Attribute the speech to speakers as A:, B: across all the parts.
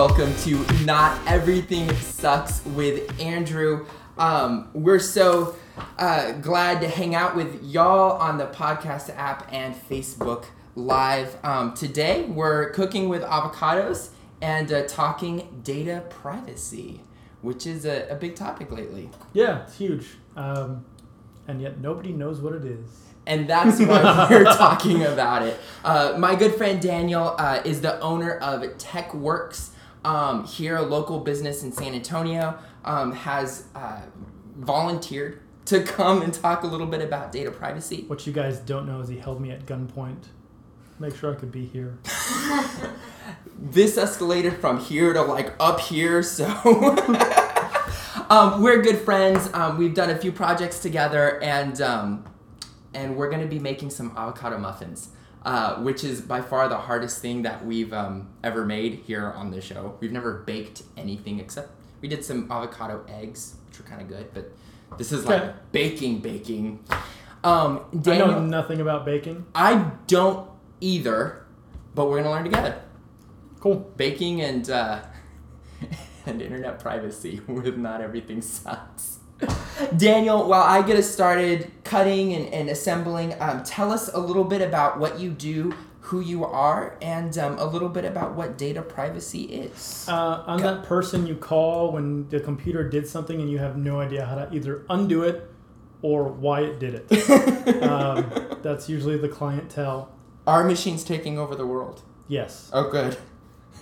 A: welcome to Not Everything Sucks with Andrew. Um, we're so uh, glad to hang out with y'all on the podcast app and Facebook Live. Um, today, we're cooking with avocados and uh, talking data privacy, which is a, a big topic lately.
B: Yeah, it's huge. Um, and yet nobody knows what it is.
A: and that's why we're talking about it. Uh, my good friend Daniel uh, is the owner of TechWorks um, here, a local business in San Antonio. Um, has uh, volunteered to come and talk a little bit about data privacy.
B: What you guys don't know is he held me at gunpoint. Make sure I could be here.
A: This escalated from here to like up here, so. um, we're good friends. Um, we've done a few projects together, and um, and we're gonna be making some avocado muffins, uh, which is by far the hardest thing that we've um, ever made here on the show. We've never baked anything except we did some avocado eggs, which were kind of good, but this is
B: Okay.
A: like baking, baking. Um,
B: I
A: Daniel,
B: know nothing about baking.
A: I don't either, but we're gonna learn together.
B: Cool.
A: Baking and uh, and internet privacy with not everything sucks. Daniel, while I get us started cutting and, and assembling, um, tell us a little bit about what you do, who you are, and um, a little bit about what data privacy is.
B: Uh, I'm that person you call when the computer did something and you have no idea how to either undo it or why it did it. um, that's usually the clientele.
A: Are machines taking over the world?
B: Yes,
A: Oh, good.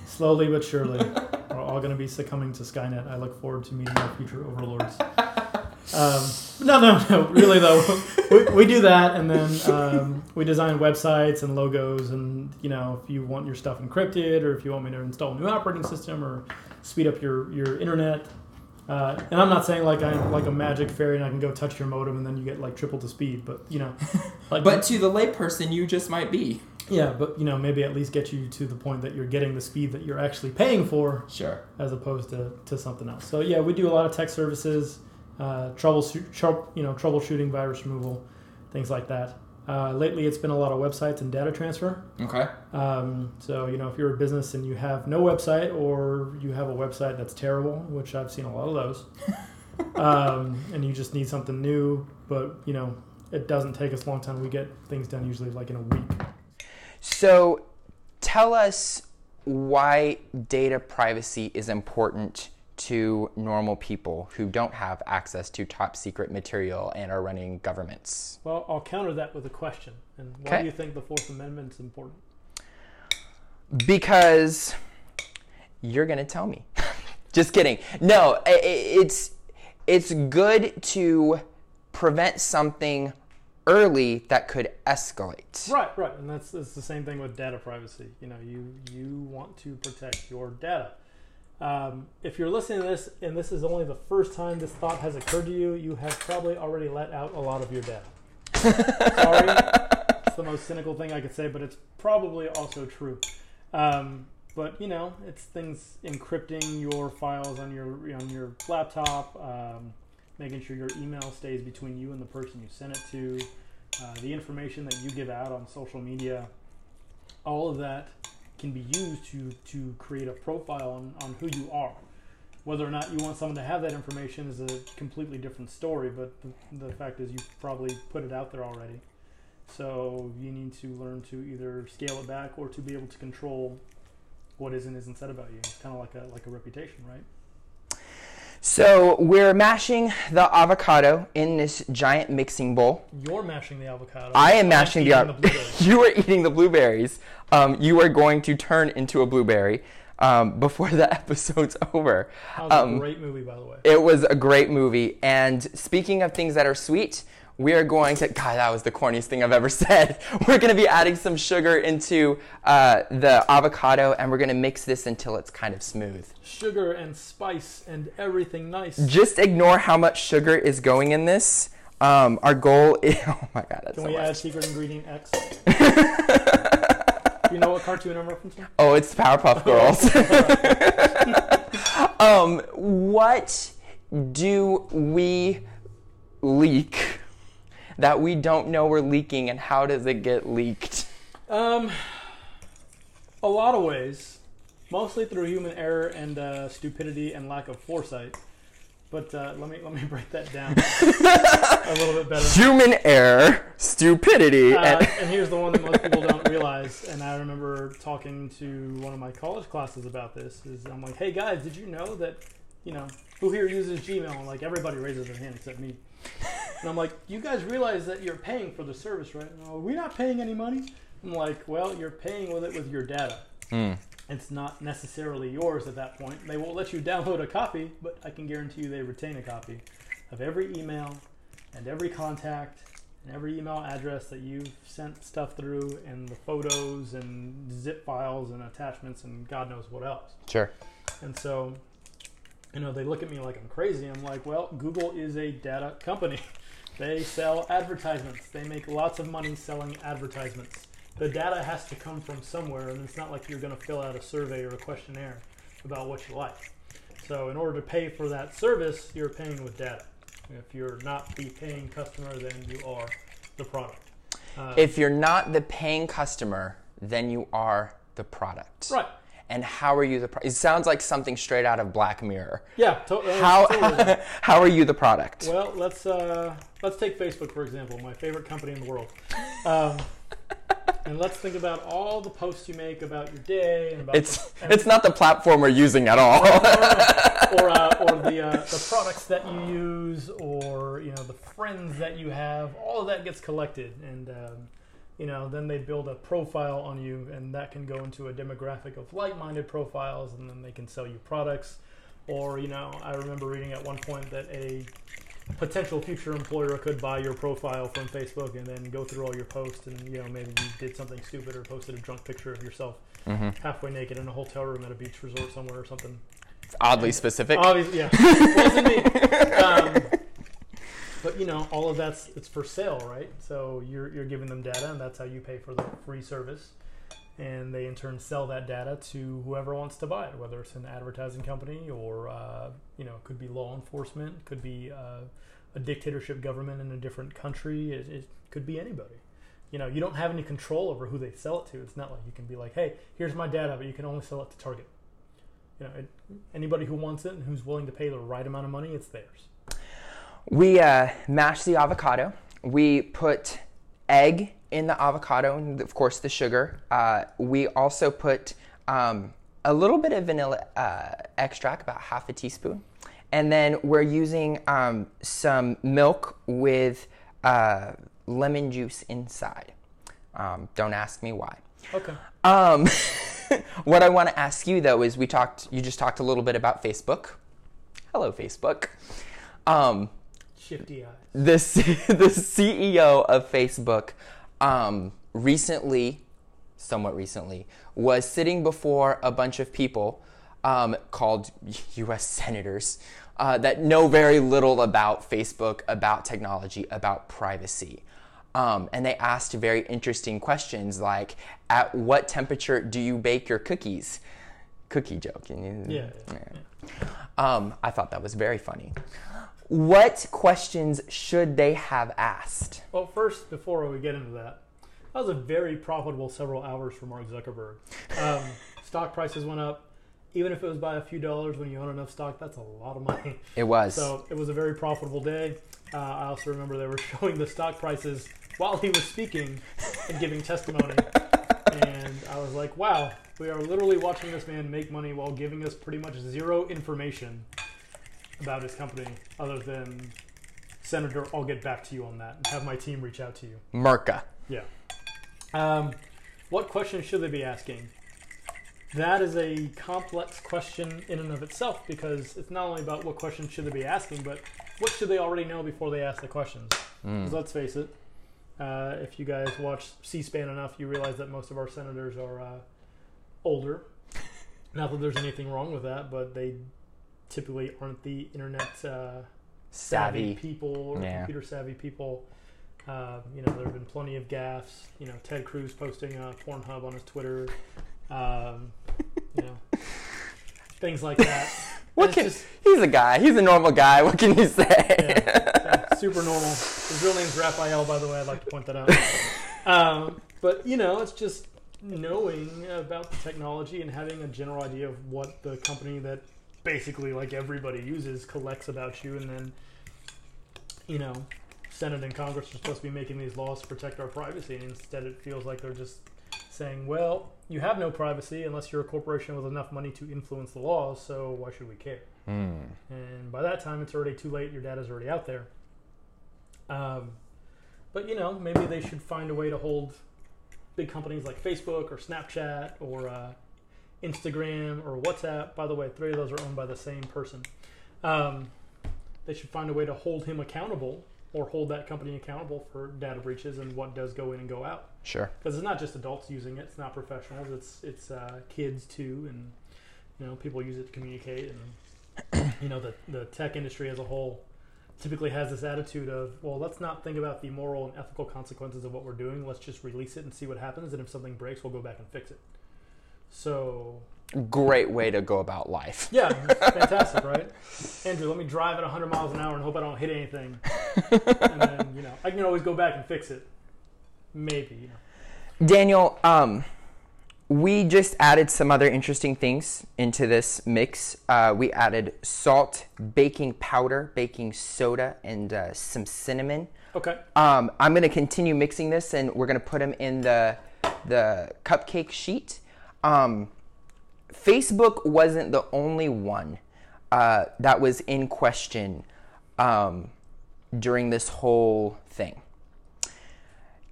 B: slowly but surely, all going to be succumbing to Skynet. I look forward to meeting our future overlords. Um, no, no, no. Really though, we, we do that, and then um, we design websites and logos, and you know, if you want your stuff encrypted, or if you want me to install a new operating system, or speed up your your internet. Uh, and I'm not saying like I'm like a magic fairy and I can go touch your modem and then you get like triple the speed, but you know, like
A: But to the layperson, you just might be.
B: Yeah, but you know, maybe at least get you to the point that you're getting the speed that you're actually paying for
A: Sure.
B: as opposed to, to something else. So yeah, we do a lot of tech services, uh, troubleshoot, trou- you know, troubleshooting, virus removal, things like that. Uh, lately, it's been a lot of websites and data transfer.
A: Okay.
B: Um, so you know, if you're a business and you have no website, or you have a website that's terrible, which I've seen a lot of those, um, and you just need something new, but you know, it doesn't take us a long time. We get things done usually like in a week.
A: So tell us why data privacy is important to normal people who don't have access to top secret material and are running governments.
B: Well, I'll counter that with a question. And why
A: Okay.
B: do you think the Fourth Amendment is important?
A: Because you're going to tell me. Just kidding. No, it's it's good to prevent something early that could escalate.
B: Right, right, and that's it's the same thing with data privacy. You know, you you want to protect your data. Um, if you're listening to this and this is only the first time this thought has occurred to you, you have probably already let out a lot of your data. Sorry, it's the most cynical thing I could say, but it's probably also true. Um, but you know, it's things encrypting your files on your on your laptop, um, making sure your email stays between you and the person you sent it to uh, the information that you give out on social media, all of that can be used to, to create a profile on, on who you are. Whether or not you want someone to have that information is a completely different story, but the, the fact is you probably put it out there already. So you need to learn to either scale it back or to be able to control what is and isn't said about you. It's kind of like a like a reputation, right?
A: So, we're mashing the avocado in this giant mixing bowl.
B: You're mashing the avocado.
A: I am mashing the,
B: eating
A: av-
B: blueberries.
A: you are eating the blueberries. Um, you are going to turn into a blueberry um, before the episode's over.
B: That was
A: Um,
B: a great movie, by the way.
A: It was a great movie. And speaking of things that are sweet, we are going to. God, that was the corniest thing I've ever said. We're going to be adding some sugar into uh, the avocado, and we're going to mix this until it's kind of smooth.
B: Sugar and spice and everything nice.
A: Just ignore how much sugar is going in this. Um, our goal is. Oh my God, that's
B: Can
A: so
B: we
A: much.
B: add secret ingredient X? you know what cartoon I'm referencing?
A: Oh, it's Powerpuff Girls. um, what do we leak that we don't know we're leaking, and how does it get leaked?
B: Um, a lot of ways. mostly through human error and uh, stupidity and lack of foresight. But uh, let me let me break that down a little bit better.
A: Human error, stupidity,
B: Uh,
A: and
B: and here's the one that most people don't realize. And I remember talking to one of my college classes about this. Is I'm like, hey guys, did you know that, you know, who here uses Gmail? And like everybody raises their hand except me. And I'm like, you guys realize that you're paying for the service, right? "Oh, we're not paying any money. I'm like, well, you're paying with it with your data.
A: Hmm.
B: It's not necessarily yours at that point. They won't let you download a copy, but I can guarantee you they retain a copy of every email and every contact and every email address that you've sent stuff through and the photos and zip files and attachments and God knows what else.
A: sure.
B: And so, you know, they look at me like I'm crazy. I'm like, well, Google is a data company. They sell advertisements. They make lots of money selling advertisements. The data has to come from somewhere, and it's not like you're going to fill out a survey or a questionnaire about what you like. So, in order to pay for that service, you're paying with data. If you're not the paying customer, then you are the product. Uh,
A: If you're not the paying customer, then you are the product.
B: right.
A: And how are you the? Pro- it sounds like something straight out of Black Mirror.
B: Yeah. To- uh,
A: How
B: totally.
A: how are you the product?
B: Well, let's uh, let's take Facebook for example, my favorite company in the world, um, and let's think about all the posts you make about your day and about
A: It's
B: the,
A: it's not the platform we're using at all.
B: or uh, or the uh, the products that you use, or you know the friends that you have. All of that gets collected, and um, you know then they build a profile on you, and that can go into a demographic of like-minded profiles, and then they can sell you products. Or you know, I remember reading at one point that a potential future employer could buy your profile from Facebook and then go through all your posts, and you know maybe you did something stupid or posted a drunk picture of yourself
A: Mm-hmm.
B: halfway naked in a hotel room at a beach resort somewhere or something.
A: It's oddly specific.
B: Obviously, yeah. Wasn't me. Um, but you know, all of that's it's for sale, right? So you're you're giving them data, and that's how you pay for the free service. And they in turn sell that data to whoever wants to buy it, whether it's an advertising company or uh, you know, could be law enforcement, could be uh, a dictatorship government in a different country. It, it could be anybody. You know, you don't have any control over who they sell it to. It's not like you can be like, "Hey, here's my data," but you can only sell it to Target. You know, it, anybody who wants it and who's willing to pay the right amount of money, it's theirs.
A: We uh, mash the avocado. We put egg in the avocado, and of course the sugar. Uh, we also put um, a little bit of vanilla uh, extract, about half a teaspoon, and then we're using um, some milk with uh, lemon juice inside. Um, don't ask me why.
B: Okay.
A: Um, what I want to ask you though is we talked. You just talked a little bit about Facebook. Hello, Facebook.
B: Shifty eyes.
A: the C- the CEO of Facebook um, recently, somewhat recently, was sitting before a bunch of people um, called U.S. senators uh, that know very little about Facebook, about technology, about privacy. Um, and they asked very interesting questions like, "At what temperature do you bake your cookies?" Cookie joke. you-
B: Yeah, yeah,
A: Um, I thought that was very funny. What questions should they have asked?
B: Well, first, before we get into that, that was a very profitable several hours for Mark Zuckerberg. Um, stock prices went up. Even if it was by a few dollars when you own enough stock, that's a lot of money.
A: It was.
B: So it was a very profitable day. Uh, I also remember they were showing the stock prices while he was speaking and giving testimony. And I was like, wow, we are literally watching this man make money while giving us pretty much zero information about his company other than, Senator, I'll get back to you on that and have my team reach out to you.
A: Merca.
B: Yeah. Um, what questions should they be asking? That is a complex question in and of itself because it's not only about what questions should they be asking, but what should they already know before they ask the questions? Because let's face it, uh, if you guys watch C-SPAN enough, you realize that most of our senators are uh, older. Not that there's anything wrong with that, but they typically aren't the internet uh, savvy
A: Savvy.
B: people or
A: Yeah.
B: computer savvy people. Uh, you know, there have been plenty of gaffes. You know, Ted Cruz posting uh, Pornhub on his Twitter. Um, you know, things like that.
A: What can,
B: just-
A: he's a guy. He's a normal guy. What can you say?
B: yeah, so super normal. His real name's Raphael, by the way. I'd like to point that out. Um, but you know, it's just knowing about the technology and having a general idea of what the company that basically like everybody uses collects about you and then you know senate and congress are supposed to be making these laws to protect our privacy and instead it feels like they're just saying well you have no privacy unless you're a corporation with enough money to influence the laws so why should we care?
A: Hmm.
B: and by that time it's already too late. Your data's already out there. Um, but you know maybe they should find a way to hold big companies like facebook or snapchat or uh, instagram or whatsapp. By the way three of those are owned by the same person. Um, they should find a way to hold him accountable or hold that company accountable for data breaches and what does go in and go out.
A: Sure.
B: because it's not just adults using it. It's not professionals. It's it's uh, kids too and you know people use it to communicate and you know the, the tech industry as a whole typically has this attitude of well let's not think about the moral and ethical consequences of what we're doing. Let's just release it and see what happens. And if something breaks we'll go back and fix it so
A: Great way to go about life.
B: yeah fantastic right andrew let me drive at 100 miles an hour and hope i don't hit anything and then you know i can always go back and fix it maybe you know
A: Daniel, um, we just added some other interesting things into this mix. Uh, we added salt, baking powder, baking soda, and uh, some cinnamon.
B: okay
A: Um, I'm gonna continue mixing this, and we're gonna put them in the the cupcake sheet. Um, Facebook wasn't the only one uh, that was in question um, during this whole thing.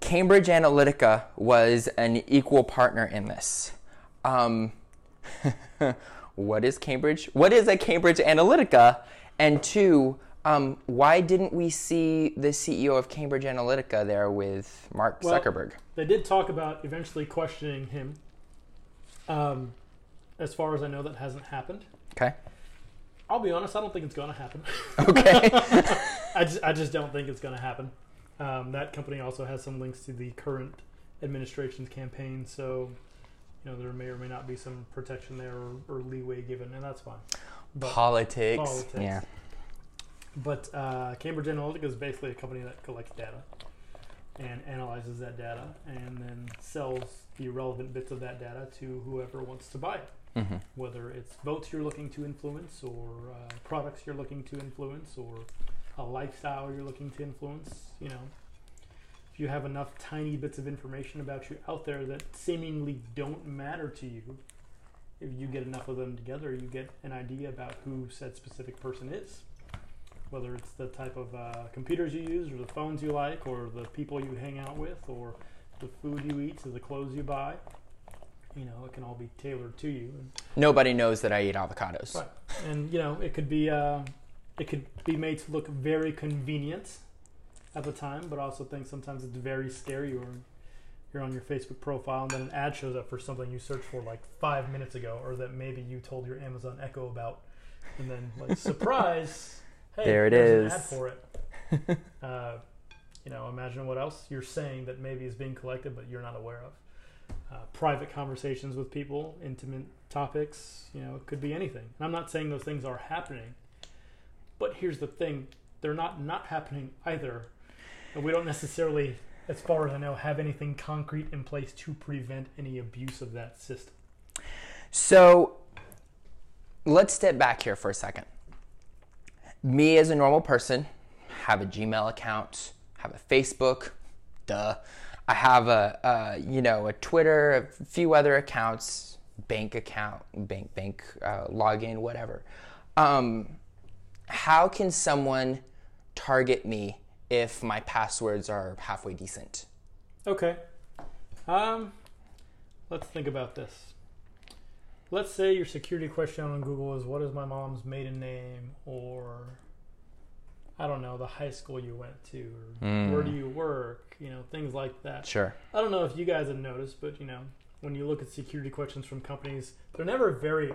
A: Cambridge Analytica was an equal partner in this. Um, what is Cambridge? What is a Cambridge Analytica? And two, um, why didn't we see the CEO of Cambridge Analytica there with Mark
B: Well-
A: Zuckerberg?
B: They did talk about eventually questioning him. Um, as far as I know, that hasn't happened.
A: Okay.
B: I'll be honest, I don't think it's going to happen.
A: Okay.
B: I just, I just don't think it's going to happen. Um, that company also has some links to the current administration's campaign, so you know there may or may not be some protection there or, or leeway given, and that's fine. But,
A: Politics.
B: Politics.
A: Yeah.
B: but uh, Cambridge Analytica is basically a company that collects data and analyzes that data and then sells the relevant bits of that data to whoever wants to buy it.
A: hmm
B: whether it's votes you're looking to influence or uh, products you're looking to influence or a lifestyle you're looking to influence you know. If you have enough tiny bits of information about you out there that seemingly don't matter to you if you get enough of them together you get an idea about who said specific person is whether it's the type of uh, computers you use or the phones you like or the people you hang out with or the food you eat or the clothes you buy you know it can all be tailored to you
A: Nobody knows that I eat avocados.
B: Right. and you know it could be uh, it could be made to look very convenient at the time, but I also think sometimes it's very scary. Or you're on your Facebook profile and then an ad shows up for something you searched for like five minutes ago, or that maybe you told your Amazon Echo about, and then like surprise, hey,
A: There it is.
B: ad for it. uh, you know, imagine what else you're saying that maybe is being collected, but you're not aware of. Uh, private conversations with people, intimate topics, you know, it could be anything. And I'm not saying those things are happening, but here's the thing they're not not happening either. And we don't necessarily, as far as I know, have anything concrete in place to prevent any abuse of that system.
A: So let's step back here for a second. Me as a normal person have a Gmail account, have a Facebook, duh. I have a, a you know a Twitter, a few other accounts, bank account, bank bank uh, login, whatever. Um, how can someone target me if my passwords are halfway decent?
B: Okay. Um, let's think about this. Let's say your security question on Google is what is my mom's maiden name or I don't know, the high school you went to or
A: Mm.
B: where do you work, you know, things like that.
A: Sure.
B: I don't know if you guys have noticed, but you know, when you look at security questions from companies, they're never very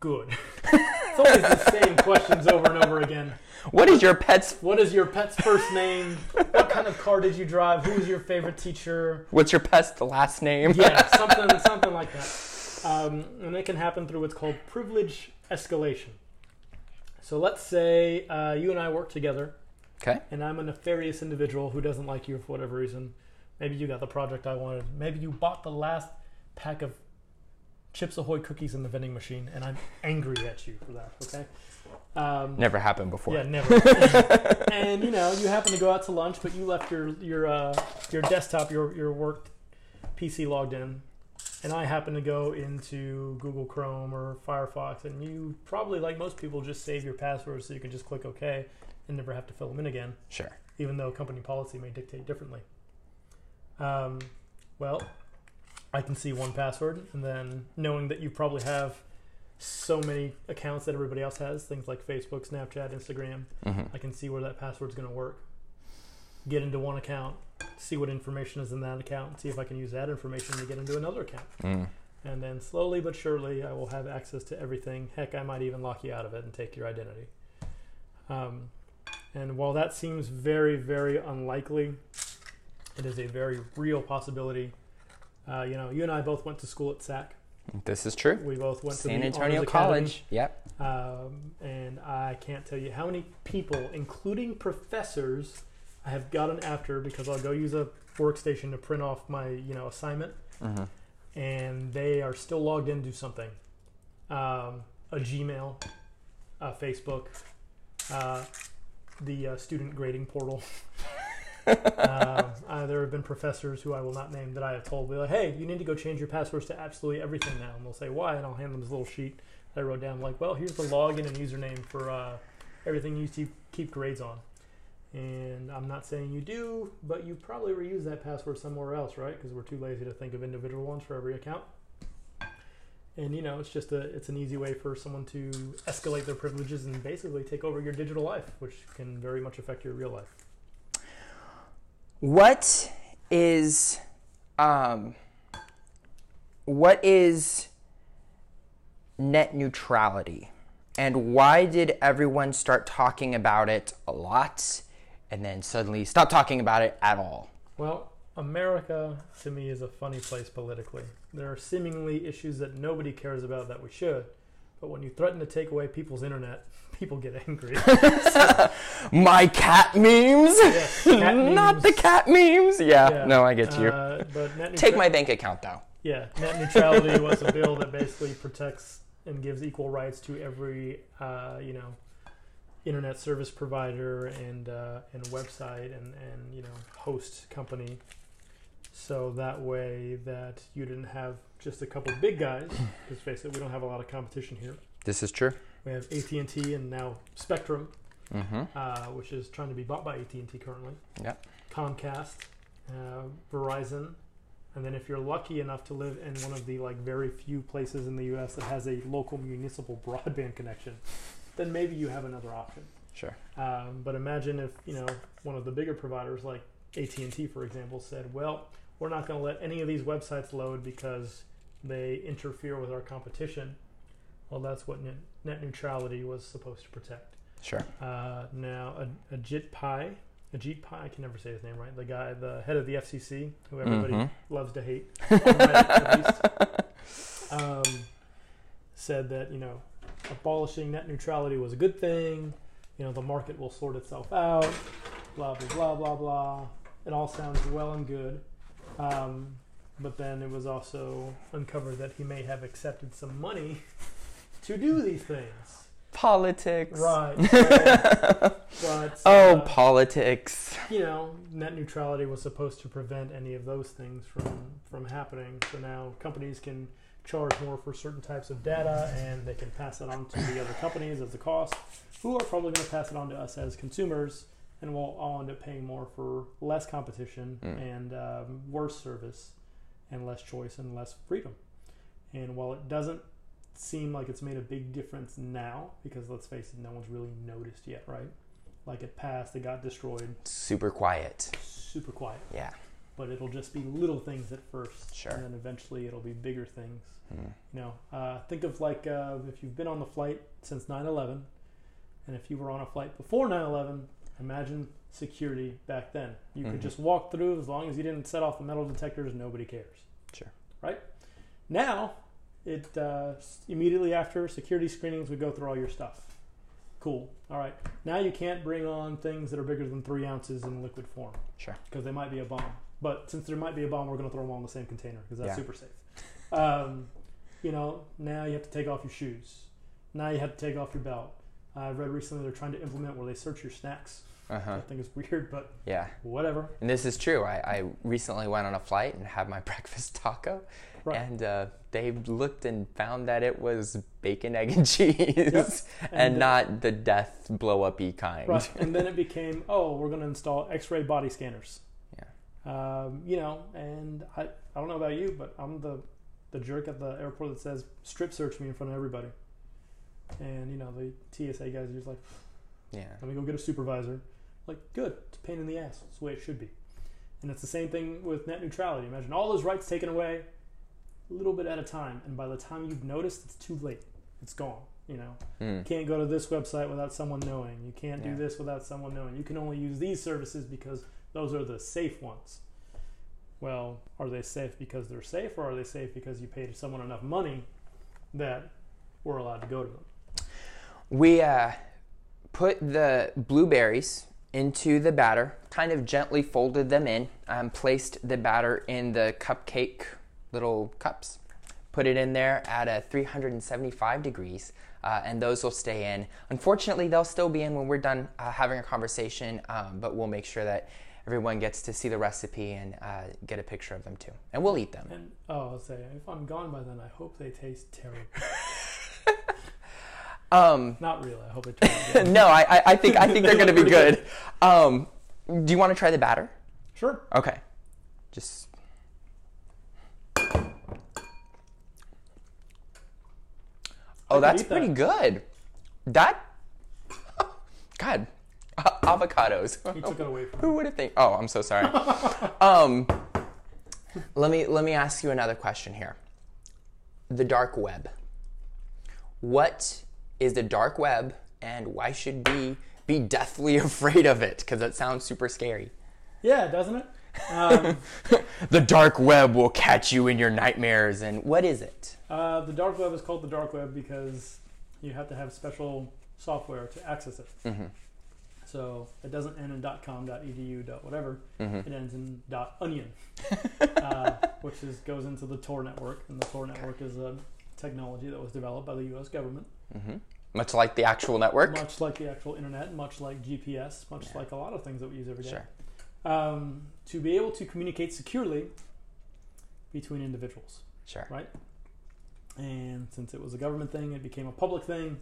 B: good. it's always the same questions over and over again.
A: What is your pet's?
B: What is your pet's first name? What kind of car did you drive? Who's your favorite teacher?
A: What's your pet's last name?
B: yeah, something something like that. Um, and it can happen through what's called privilege escalation. So let's say uh, you and I work together,
A: Okay.
B: and I'm a nefarious individual who doesn't like you for whatever reason. Maybe you got the project I wanted. Maybe you bought the last pack of Chips Ahoy cookies in the vending machine, and I'm angry at you for that. Okay. Um,
A: Never happened before.
B: yeah, never. and you know, you happen to go out to lunch, but you left your your uh, your desktop, your your work PC logged in, and I happen to go into Google Chrome or Firefox, and you probably, like most people, just save your passwords so you can just click OK and never have to fill them in again,
A: Sure.
B: even though company policy may dictate differently. Um, well, I can see one password, and then knowing that you probably have so many accounts that everybody else has, things like Facebook, Snapchat, Instagram,
A: hmm
B: I can see where that password's going to work. Get into one account, see what information is in that account, and see if I can use that information to get into another account.
A: Mm.
B: And then slowly but surely, I will have access to everything. Heck, I might even lock you out of it and take your identity. Um, and while that seems very, very unlikely, it is a very real possibility. Uh, you know, you and I both went to school at SAC.
A: This is true.
B: We both went
A: San
B: to the
A: Antonio. College. Yep.
B: Um, and I can't tell you how many people, including professors, I have gotten after because I'll go use a workstation to print off my you know assignment,
A: hmm
B: and they are still logged into something, um, a Gmail, a Facebook, uh, the uh, student grading portal. um, uh, there have been professors who I will not name that I have told, be like, "Hey, you need to go change your passwords to absolutely everything now," and they'll say, "Why?" And I'll hand them this little sheet that I wrote down, like, "Well, here's the login and username for uh, everything you keep grades on." And I'm not saying you do, but you probably reuse that password somewhere else, right? Because we're too lazy to think of individual ones for every account. And you know, it's just a it's an easy way for someone to escalate their privileges and basically take over your digital life, which can very much affect your real life.
A: What is, um, what is net neutrality, and why did everyone start talking about it a lot, and then suddenly stop talking about it at all?
B: Well, America to me is a funny place politically. There are seemingly issues that nobody cares about that we should, but when you threaten to take away people's internet, people get angry.
A: My cat memes,
B: cat
A: not
B: memes.
A: the cat memes. Yeah,
B: Yeah.
A: no, I get you.
B: Uh,
A: Take my bank account though.
B: Yeah, net neutrality was a bill that basically protects and gives equal rights to every, uh, you know, internet service provider and uh, and website and and you know host company. So that way that you didn't have just a couple big guys. Because face it, we don't have a lot of competition here.
A: This is true.
B: We have AT and now Spectrum,
A: Mm-hmm.
B: uh, which is trying to be bought by AT and T currently.
A: Yep.
B: Comcast, uh, Verizon, and then if you're lucky enough to live in one of the like very few places in the U.S. that has a local municipal broadband connection, then maybe you have another option.
A: Sure.
B: Um, but imagine if you know one of the bigger providers like AT and T, for example, said, "Well, we're not going to let any of these websites load because they interfere with our competition." Well, that's what net, net neutrality was supposed to protect.
A: Sure.
B: Uh, now, a, Ajit Pai, Ajit Pai, I can never say his name right. The guy, the head of the FCC, who everybody
A: Mhm.
B: loves to hate, Reddit um, said that you know abolishing net neutrality was a good thing. You know, the market will sort itself out. Blah blah blah blah blah. It all sounds well and good, um, but then it was also uncovered that he may have accepted some money to do these things.
A: Politics.
B: Right. so- but
A: Oh,
B: uh,
A: politics.
B: you know, net neutrality was supposed to prevent any of those things from from happening. So now companies can charge more for certain types of data, and they can pass it on to the other companies as a cost, who are probably going to pass it on to us as consumers, and we'll all end up paying more for less competition
A: Mm.
B: and um, worse service, and less choice and less freedom. And while it doesn't seem like it's made a big difference now, because let's face it, no one's really noticed yet, right? Like it passed, it got destroyed
A: Super quiet.
B: super quiet.
A: Yeah.
B: But it'll just be little things at first,
A: Sure.
B: and then eventually it'll be bigger things.
A: Mm.
B: You know, uh, think of like uh, if you've been on the flight since 9/11, and if you were on a flight before 9/11, imagine security back then. You
A: Mhm.
B: could just walk through as long as you didn't set off the metal detectors. Nobody cares.
A: Sure.
B: Right. Now, it uh, immediately after security screenings would go through all your stuff. Cool. All right. Now you can't bring on things that are bigger than three ounces in liquid form
A: Sure.
B: because they might be a bomb. But since there might be a bomb, we're going to throw them all in the same container because that's
A: Yeah.
B: super safe. Um, you know, now you have to take off your shoes. Now you have to take off your belt. I read recently they're trying to implement where they search your snacks.
A: Uh huh.
B: I think it's weird, but
A: Yeah.
B: whatever.
A: And this is true. I, I recently went on a flight and had my breakfast taco,
B: Right.
A: and uh, they looked and found that it was bacon, egg, and cheese, and,
B: And, uh,
A: not the death blow up y kind.
B: Right. and then it became, oh, we're going to install X-ray body scanners. Um, you know, and I, I don't know about you, but I'm the, the jerk at the airport that says strip search me in front of everybody. And you know the TSA guys are just like,
A: Yeah.
B: let me go get a supervisor. Like, good. It's a pain in the ass. It's the way it should be. And it's the same thing with net neutrality. Imagine all those rights taken away, a little bit at a time, and by the time you've noticed, it's too late. It's gone. You know.
A: Mm.
B: You can't go to this website without someone knowing. You can't
A: Yeah.
B: do this without someone knowing. You can only use these services because those are the safe ones. Well, are they safe because they're safe, or are they safe because you paid someone enough money that we're allowed to go to them?
A: We uh, put the blueberries into the batter, kind of gently folded them in, um, placed the batter in the cupcake little cups, put it in there at a 375 degrees, uh, and those will stay in. Unfortunately, they'll still be in when we're done uh, having a conversation, um, but we'll make sure that everyone gets to see the recipe and uh, get a picture of them too. And we'll eat them.
B: And oh, I'll say if I'm gone by then, I hope they taste terrible.
A: Um,
B: Not really. I hope it. turn out good.
A: no, I, I- think I think they're going to be good. Um, do you want to try the batter?
B: Sure.
A: Okay. Just. Oh, that's pretty
B: that.
A: good. That. God. Avocados.
B: You took it away from.
A: Who would have think? Oh, I'm so sorry. um, let me let me ask you another question here. The dark web. What is the dark web, and why should we be deathly afraid of it? Because it sounds super scary.
B: Yeah, doesn't it? Um,
A: the dark web will catch you in your nightmares. And what is it?
B: uh, the dark web is called the dark web because you have to have special software to access it.
A: Mm-hmm.
B: So it doesn't end in .com, .edu, .whatever.
A: Mm-hmm.
B: It ends in .onion, uh, which is goes into the Tor network, and the Tor network is a technology that was developed by the U.S. government,
A: Mm-hmm. Much like the actual network.
B: much like the actual internet, much like GPS, much
A: Yeah.
B: like a lot of things that we use every day.
A: Sure.
B: Um, to be able to communicate securely between individuals.
A: Sure.
B: right? And since it was a government thing, it became a public thing,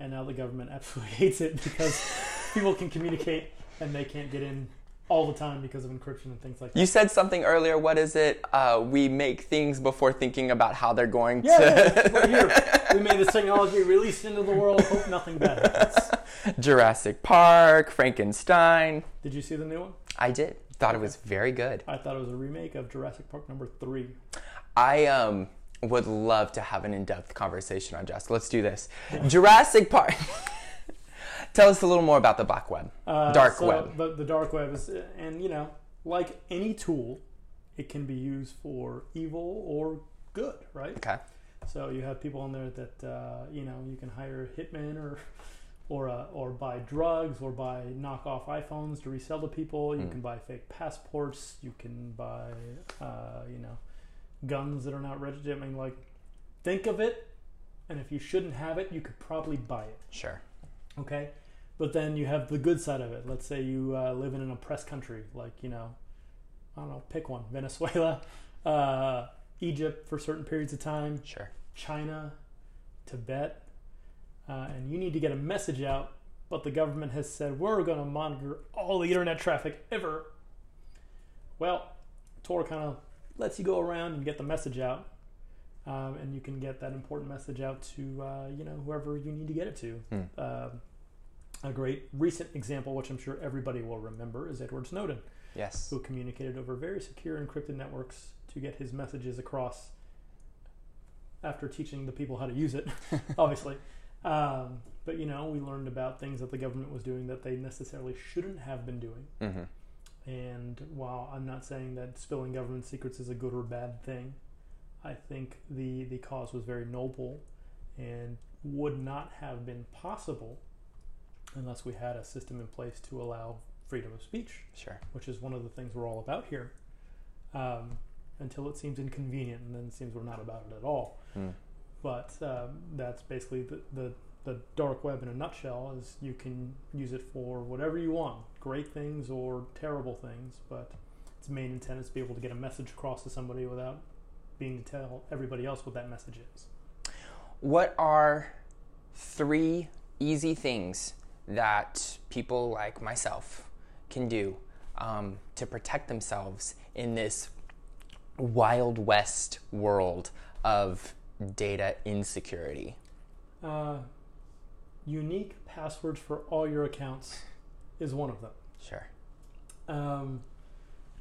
B: and now the government absolutely hates it because people can communicate and they can't get in all the time because of encryption and things like that.
A: You said something earlier. What is it? Uh, we make things before thinking about how they're going
B: Yeah,
A: to.
B: yeah. We made this technology, released into the world. Hope nothing bad happens.
A: Jurassic Park, Frankenstein.
B: Did you see the new one?
A: I did. Thought it was very good.
B: I thought it was a remake of Jurassic Park number three.
A: I um would love to have an in-depth conversation on Jurassic. Let's do this. Jurassic Park. Tell us a little more about the black web.
B: Uh,
A: Dark
B: so
A: web.
B: The, the dark web is, and you know, like any tool, it can be used for evil or good, right?
A: Okay.
B: So you have people on there that uh, you know you can hire hitmen or or uh, or buy drugs or buy knockoff iPhones to resell to people. You
A: Mm.
B: can buy fake passports. You can buy uh, you know guns that are not registered. I mean, like think of it, and if you shouldn't have it, you could probably buy it.
A: Sure.
B: Okay, but then you have the good side of it. Let's say you uh, live in an oppressed country, like you know, I don't know, pick one: Venezuela, uh, Egypt for certain periods of time,
A: Sure.
B: China, Tibet, uh, and you need to get a message out. But the government has said we're going to monitor all the internet traffic ever. Well, Tor kind of lets you go around and get the message out, um, and you can get that important message out to uh, you know whoever you need to get it to. Um a great recent example, which I'm sure everybody will remember, is Edward Snowden
A: Yes.
B: who communicated over very secure encrypted networks to get his messages across after teaching the people how to use it, obviously. Um, but you know, we learned about things that the government was doing that they necessarily shouldn't have been doing.
A: Mm-hmm.
B: And while I'm not saying that spilling government secrets is a good or bad thing, I think the, the cause was very noble and would not have been possible unless we had a system in place to allow freedom of speech,
A: Sure.
B: which is one of the things we're all about here. Um, until it seems inconvenient, and then it seems we're not about it at all.
A: Hmm.
B: But um, that's basically the, the the dark web in a nutshell. Is you can use it for whatever you want, great things or terrible things. But its main intent is to be able to get a message across to somebody without being to tell everybody else what that message is.
A: What are three easy things that people like myself can do um, to protect themselves in this wild west world of data insecurity?
B: Uh, unique passwords for all your accounts is one of them.
A: Sure.
B: Um,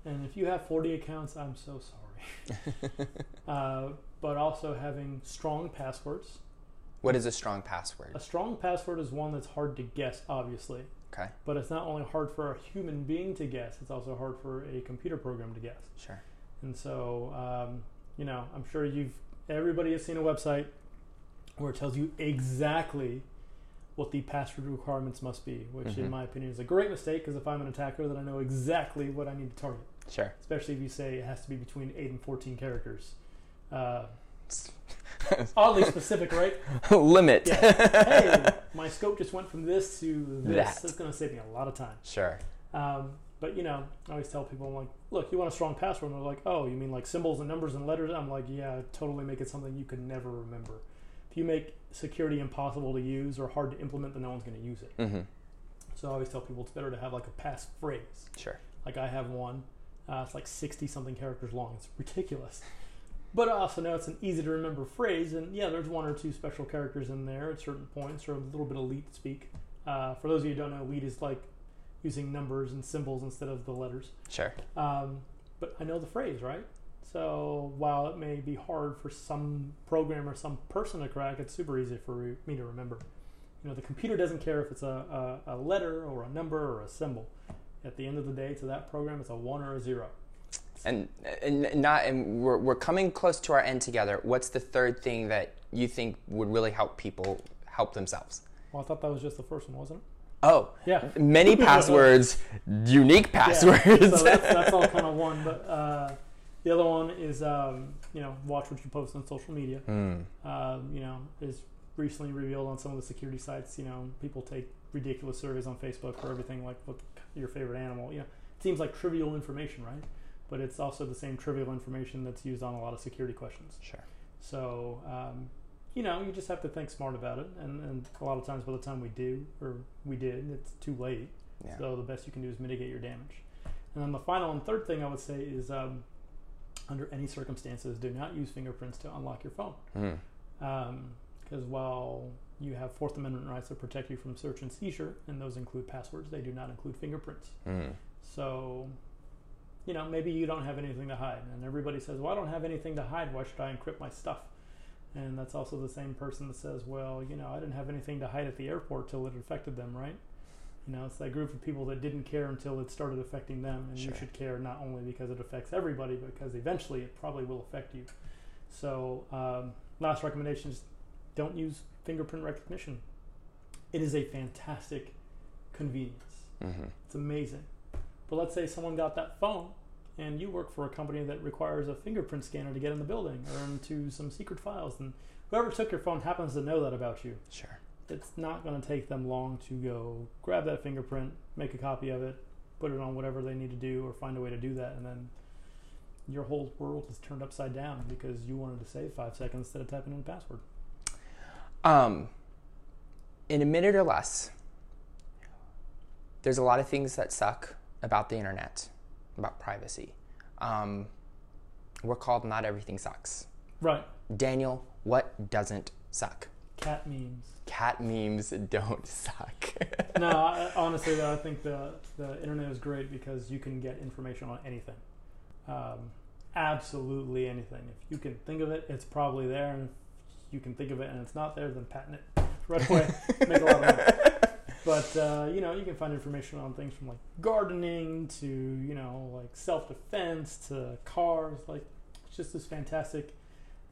B: and if you have 40 accounts, I'm so sorry. uh, but also having strong passwords.
A: What is a strong password?
B: A strong password is one that's hard to guess, obviously.
A: Okay.
B: But it's not only hard for a human being to guess, it's also hard for a computer program to guess.
A: Sure.
B: And so, um, you know, I'm sure you've, everybody has seen a website where it tells you exactly what the password requirements must be, which
A: Mhm.
B: in my opinion is a great mistake because if I'm an attacker, then I know exactly what I need to target.
A: Sure.
B: Especially if you say it has to be between 8 and 14 characters. Uh, oddly specific, right?
A: Limit.
B: hey, my scope just went from this to this.
A: That.
B: That's going to save me a lot of time.
A: Sure.
B: Um, but you know, I always tell people, I'm like, look, you want a strong password? And they're like, oh, you mean like symbols and numbers and letters? I'm like, yeah, totally make it something you can never remember. If you make security impossible to use or hard to implement, then no one's going to use it.
A: Mm-hmm.
B: So I always tell people it's better to have like a passphrase.
A: Sure.
B: Like I have one. Uh, it's like 60 something characters long. It's ridiculous. But I also know it's an easy to remember phrase. And yeah, there's one or two special characters in there at certain points or a little bit of leet speak. Uh, for those of you who don't know, leet is like using numbers and symbols instead of the letters.
A: Sure.
B: Um, but I know the phrase, right? So while it may be hard for some programmer, some person to crack, it's super easy for re- me to remember. You know, the computer doesn't care if it's a, a, a letter or a number or a symbol. At the end of the day, to that program, it's a one or a zero.
A: And, and not and we're, we're coming close to our end together. What's the third thing that you think would really help people help themselves?
B: Well, I thought that was just the first one, wasn't it?
A: Oh,
B: Yeah.
A: many passwords, unique passwords.
B: Yeah, so that's, that's all kind of one. But uh, the other one is, um, you know, watch what you post on social media.
A: Hmm.
B: um, you know, is recently revealed on some of the security sites. You know, people take ridiculous surveys on Facebook for everything like what your favorite animal. You know, it seems like trivial information, right? But it's also the same trivial information that's used on a lot of security questions.
A: Sure.
B: So, um, you know, you just have to think smart about it. And, and a lot of times, by the time we do, or we did, it's too late.
A: Yeah.
B: So the best you can do is mitigate your damage. And then the final and third thing I would say is, um, under any circumstances, do not use fingerprints to unlock your phone because while you have Fourth Amendment rights that protect you from search and seizure, and those include passwords, they do not include fingerprints.
A: Hmm.
B: So, you know, maybe you don't have anything to hide, and everybody says, "Well, I don't have anything to hide. Why should I encrypt my stuff?" And that's also the same person that says, "Well, you know, I didn't have anything to hide at the airport till it affected them, right?" You know, it's that group of people that didn't care until it started affecting them, and
A: Sure.
B: you should care not only because it affects everybody, but because eventually it probably will affect you. So, um, last recommendation is don't use fingerprint recognition. It is a fantastic convenience.
A: hmm
B: It's amazing. But let's say someone got that phone and you work for a company that requires a fingerprint scanner to get in the building or into some secret files, and whoever took your phone happens to know that about you.
A: Sure.
B: It's not going to take them long to go grab that fingerprint, make a copy of it, put it on whatever they need to do, or find a way to do that, and then your whole world is turned upside down because you wanted to save five seconds instead of typing in a password.
A: Um, in a minute or less, there's a lot of things that suck about the internet, about privacy. Um, we're called Not Everything Sucks.
B: Right.
A: Daniel, what doesn't suck?
B: Cat memes.
A: Cat memes don't suck.
B: no, I, honestly, though, I think the the internet is great because you can get information on anything, um, absolutely anything. If you can think of it, it's probably there, and if you can think of it and it's not there, then patent it right away. Make a lot of money. But uh, you know, you can find information on things from like gardening to you know like self defense to cars. Like it's just this fantastic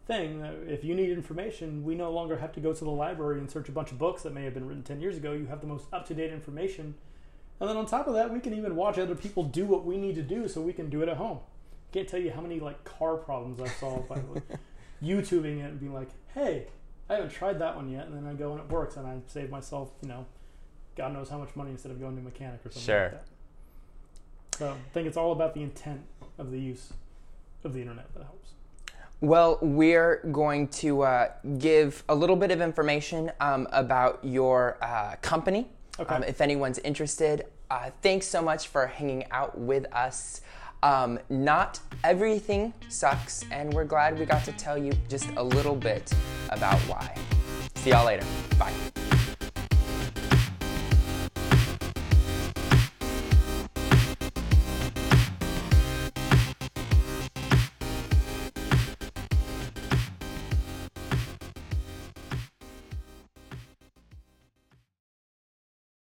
B: thing. If you need information, we no longer have to go to the library and search a bunch of books that may have been written 10 years ago. You have the most up to date information. And then on top of that, we can even watch other people do what we need to do so we can do it at home. Can't tell you how many like car problems I solved by like, YouTubing it and being like, hey, I haven't tried that one yet. And then I go and it works and I save myself, you know, God knows how much money instead of going to a mechanic or something
A: Sure.
B: like that. So I think it's all about the intent of the use of the internet that helps.
A: Well, we're going to uh, give a little bit of information um, about your uh, company.
B: Okay.
A: Um, if anyone's interested, uh, thanks so much for hanging out with us. Um, not everything sucks, and we're glad we got to tell you just a little bit about why. See y'all later. Bye.